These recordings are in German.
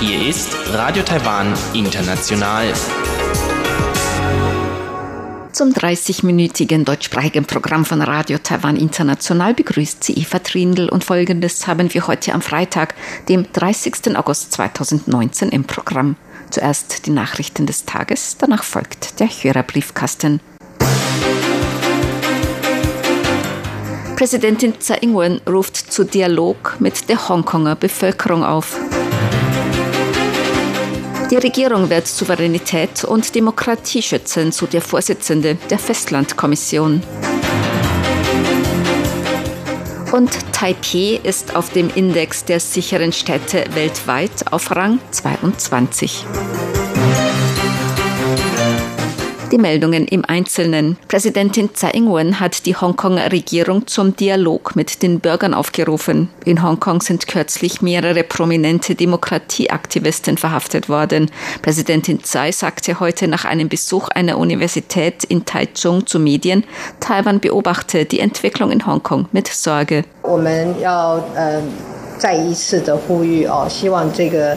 Hier ist Radio Taiwan International. Zum 30-minütigen deutschsprachigen Programm von Radio Taiwan International begrüßt sie Eva Trindl und folgendes haben wir heute am Freitag, dem 30. August 2019 im Programm. Zuerst die Nachrichten des Tages, danach folgt der Hörerbriefkasten. Präsidentin Tsai Ing-wen ruft zu Dialog mit der Hongkonger Bevölkerung auf. Die Regierung wird Souveränität und Demokratie schützen, so der Vorsitzende der Festlandkommission. Und Taipei ist auf dem Index der sicheren Städte weltweit auf Rang 22 Die Meldungen im Einzelnen. Präsidentin Tsai Ing-wen hat die Hongkonger Regierung zum Dialog mit den Bürgern aufgerufen. In Hongkong sind kürzlich mehrere prominente Demokratieaktivisten verhaftet worden. Präsidentin Tsai sagte heute nach einem Besuch einer Universität in Taichung zu Medien, Taiwan beobachte die Entwicklung in Hongkong mit Sorge. 我们要呃 再一次的呼吁哦，希望这个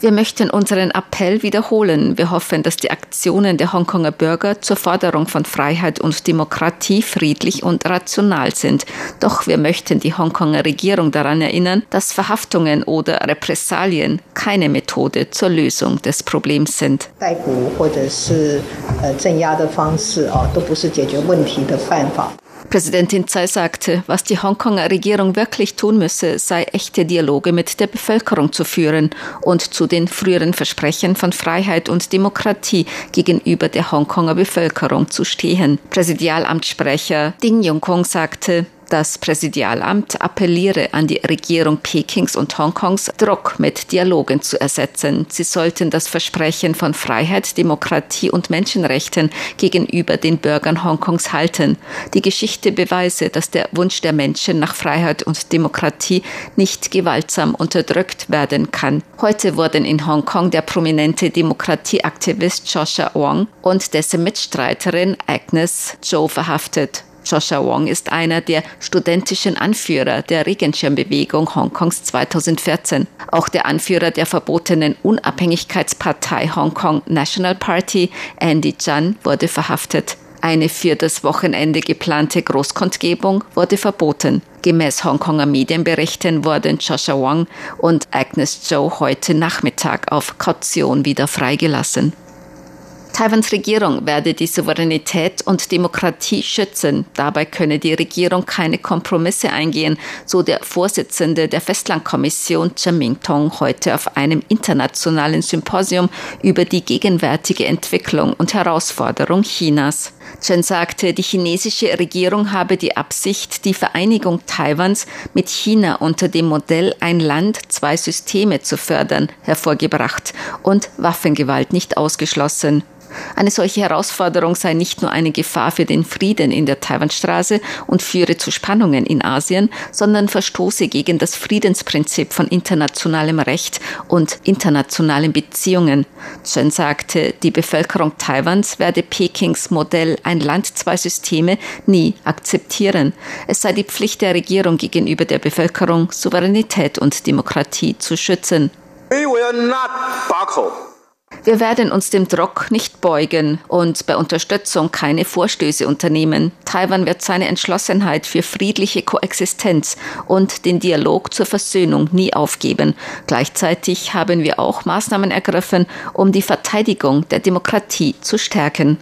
wir möchten unseren Appell wiederholen. Wir hoffen, dass die Aktionen der Hongkonger Bürger zur Forderung von Freiheit und Demokratie friedlich und rational sind. Doch wir möchten die Hongkonger Regierung daran erinnern, dass Verhaftungen oder Repressalien keine Methode zur Lösung des Problems sind. 逮捕或者是呃镇压的方式啊，都不是解决问题的办法。 Präsidentin Tsai sagte, was die Hongkonger Regierung wirklich tun müsse, sei echte Dialoge mit der Bevölkerung zu führen und zu den früheren Versprechen von Freiheit und Demokratie gegenüber der Hongkonger Bevölkerung zu stehen. Präsidialamtssprecher Ding Yongkong sagte, das Präsidialamt appelliere an die Regierung Pekings und Hongkongs, Druck mit Dialogen zu ersetzen. Sie sollten das Versprechen von Freiheit, Demokratie und Menschenrechten gegenüber den Bürgern Hongkongs halten. Die Geschichte beweise, dass der Wunsch der Menschen nach Freiheit und Demokratie nicht gewaltsam unterdrückt werden kann. Heute wurden in Hongkong der prominente Demokratieaktivist Joshua Wong und dessen Mitstreiterin Agnes Zhou verhaftet. Joshua Wong ist einer der studentischen Anführer der Regenschirmbewegung Hongkongs 2014. Auch der Anführer der verbotenen Unabhängigkeitspartei Hongkong National Party, Andy Chan, wurde verhaftet. Eine für das Wochenende geplante Großkundgebung wurde verboten. Gemäß Hongkonger Medienberichten wurden Joshua Wong und Agnes Zhou heute Nachmittag auf Kaution wieder freigelassen. Taiwans Regierung werde die Souveränität und Demokratie schützen. Dabei könne die Regierung keine Kompromisse eingehen, so der Vorsitzende der Festlandkommission Chen Mingtong heute auf einem internationalen Symposium über die gegenwärtige Entwicklung und Herausforderung Chinas. Chen sagte, die chinesische Regierung habe die Absicht, die Vereinigung Taiwans mit China unter dem Modell ein Land, zwei Systeme zu fördern, hervorgebracht und Waffengewalt nicht ausgeschlossen. Eine solche Herausforderung sei nicht nur eine Gefahr für den Frieden in der Taiwanstraße und führe zu Spannungen in Asien, sondern verstoße gegen das Friedensprinzip von internationalem Recht und internationalen Beziehungen. Chen sagte, die Bevölkerung Taiwans werde Pekings Modell ein Land, zwei Systeme nie akzeptieren. Es sei die Pflicht der Regierung gegenüber der Bevölkerung, Souveränität und Demokratie zu schützen. We will not buckle. Wir werden uns dem Druck nicht beugen und bei Unterstützung keine Vorstöße unternehmen. Taiwan wird seine Entschlossenheit für friedliche Koexistenz und den Dialog zur Versöhnung nie aufgeben. Gleichzeitig haben wir auch Maßnahmen ergriffen, um die Verteidigung der Demokratie zu stärken.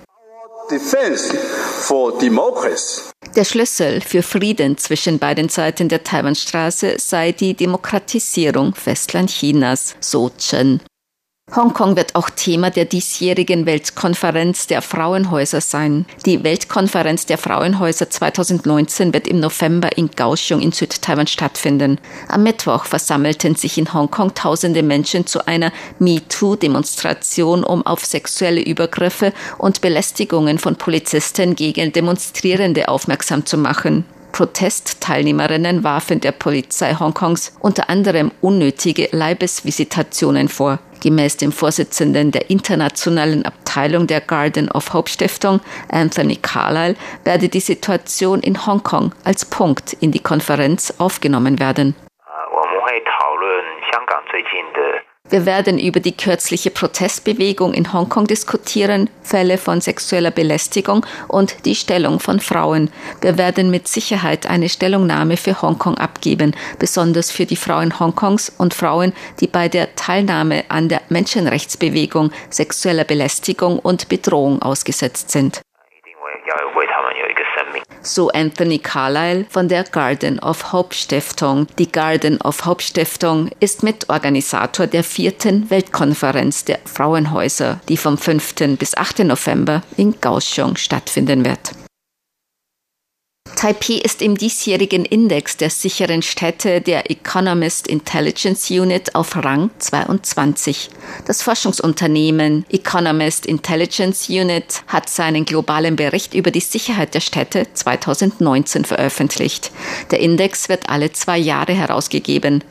Der Schlüssel für Frieden zwischen beiden Seiten der Taiwanstraße sei die Demokratisierung Festlandchinas, so Chen. Hongkong wird auch Thema der diesjährigen Weltkonferenz der Frauenhäuser sein. Die Weltkonferenz der Frauenhäuser 2019 wird im November in Kaohsiung in Südtaiwan stattfinden. Am Mittwoch versammelten sich in Hongkong tausende Menschen zu einer MeToo-Demonstration, um auf sexuelle Übergriffe und Belästigungen von Polizisten gegen Demonstrierende aufmerksam zu machen. Protestteilnehmerinnen warfen der Polizei Hongkongs unter anderem unnötige Leibesvisitationen vor. Gemäß dem Vorsitzenden der internationalen Abteilung der Garden of Hope Stiftung, Anthony Carlyle, werde die Situation in Hongkong als Punkt in die Konferenz aufgenommen werden. Wir werden über die kürzliche Protestbewegung in Hongkong diskutieren, Fälle von sexueller Belästigung und die Stellung von Frauen. Wir werden mit Sicherheit eine Stellungnahme für Hongkong abgeben, besonders für die Frauen Hongkongs und Frauen, die bei der Teilnahme an der Menschenrechtsbewegung sexueller Belästigung und Bedrohung ausgesetzt sind so Anthony Carlyle von der Garden of Hope Stiftung. Die Garden of Hope Stiftung ist Mitorganisator der vierten Weltkonferenz der Frauenhäuser, die vom 5. bis 8. November in Kaohsiung stattfinden wird. Taipei ist im diesjährigen Index der sicheren Städte der Economist Intelligence Unit auf Rang 22. Das Forschungsunternehmen Economist Intelligence Unit hat seinen globalen Bericht über die Sicherheit der Städte 2019 veröffentlicht. Der Index wird alle zwei Jahre herausgegeben.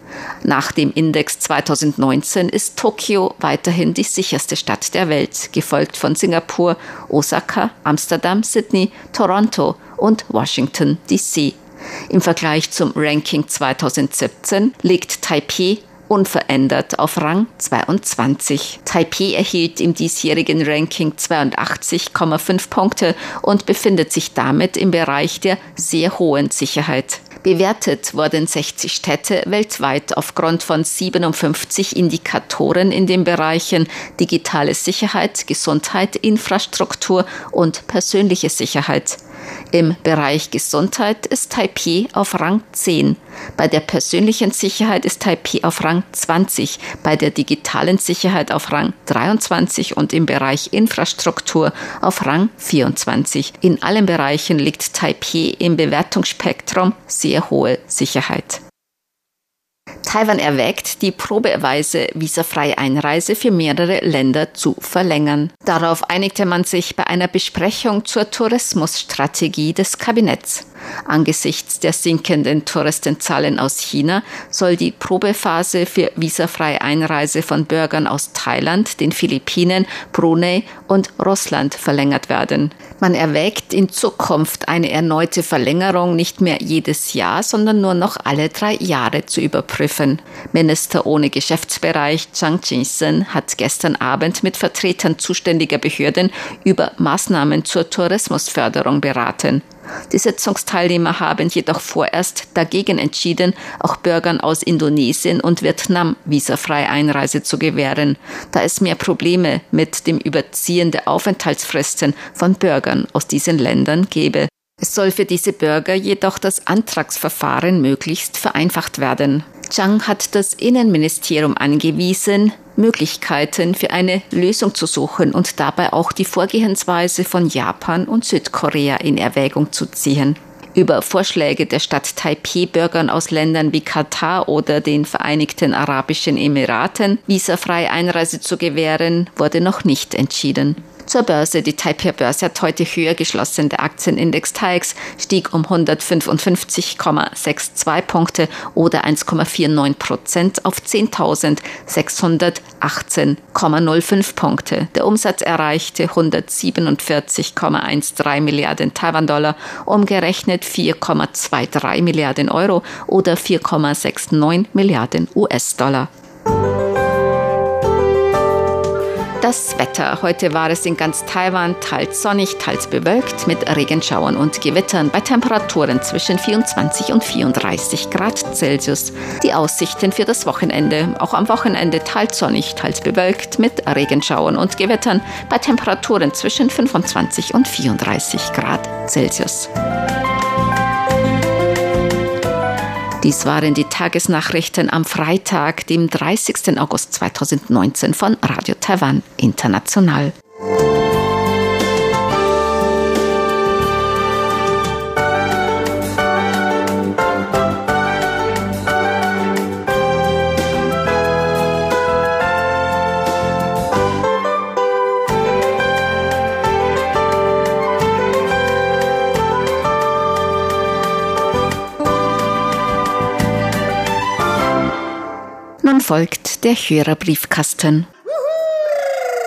Nach dem Index 2019 ist Tokio weiterhin die sicherste Stadt der Welt, gefolgt von Singapur, Osaka, Amsterdam, Sydney, Toronto und Washington, D.C. Im Vergleich zum Ranking 2017 liegt Taipei unverändert auf Rang 22. Taipei erhielt im diesjährigen Ranking 82,5 Punkte und befindet sich damit im Bereich der sehr hohen Sicherheit. Bewertet wurden 60 Städte weltweit aufgrund von 57 Indikatoren in den Bereichen digitale Sicherheit, Gesundheit, Infrastruktur und persönliche Sicherheit. Im Bereich Gesundheit ist Taipei auf Rang 10. Bei der persönlichen Sicherheit ist Taipei auf Rang 20, bei der digitalen Sicherheit auf Rang 23 und im Bereich Infrastruktur auf Rang 24. In allen Bereichen liegt Taipei im Bewertungsspektrum sehr hohe Sicherheit. Taiwan erwägt, die probeweise visafreie Einreise für mehrere Länder zu verlängern. Darauf einigte man sich bei einer Besprechung zur Tourismusstrategie des Kabinetts. Angesichts der sinkenden Touristenzahlen aus China soll die Probephase für visafreie Einreise von Bürgern aus Thailand, den Philippinen, Brunei und Russland verlängert werden. Man erwägt in Zukunft eine erneute Verlängerung nicht mehr jedes Jahr, sondern nur noch alle drei Jahre zu überprüfen. Minister ohne Geschäftsbereich Zhang Jinsen hat gestern Abend mit Vertretern zuständiger Behörden über Maßnahmen zur Tourismusförderung beraten. Die Sitzungsteilnehmer haben jedoch vorerst dagegen entschieden, auch Bürgern aus Indonesien und Vietnam visafreie Einreise zu gewähren, da es mehr Probleme mit dem Überziehen der Aufenthaltsfristen von Bürgern aus diesen Ländern gebe. Es soll für diese Bürger jedoch das Antragsverfahren möglichst vereinfacht werden. Chang hat das Innenministerium angewiesen, Möglichkeiten für eine Lösung zu suchen und dabei auch die Vorgehensweise von Japan und Südkorea in Erwägung zu ziehen. Über Vorschläge der Stadt Taipei Bürgern aus Ländern wie Katar oder den Vereinigten Arabischen Emiraten visafreie Einreise zu gewähren, wurde noch nicht entschieden. Zur Börse. Die Taipei-Börse hat heute höher geschlossen. Der Aktienindex TAIX stieg um 155,62 Punkte oder 1,49 Prozent auf 10.618,05 Punkte. Der Umsatz erreichte 147,13 Milliarden Taiwan-Dollar, umgerechnet 4,23 Milliarden Euro oder 4,69 Milliarden US-Dollar. Das Wetter. Heute war es in ganz Taiwan teils sonnig, teils bewölkt mit Regenschauern und Gewittern bei Temperaturen zwischen 24 und 34 Grad Celsius. Die Aussichten für das Wochenende. Auch am Wochenende teils sonnig, teils bewölkt mit Regenschauern und Gewittern bei Temperaturen zwischen 25 und 34 Grad Celsius. Dies waren die Tagesnachrichten am Freitag, dem 30. August 2019 von Radio Taiwan International. Folgt der Hörerbriefkasten.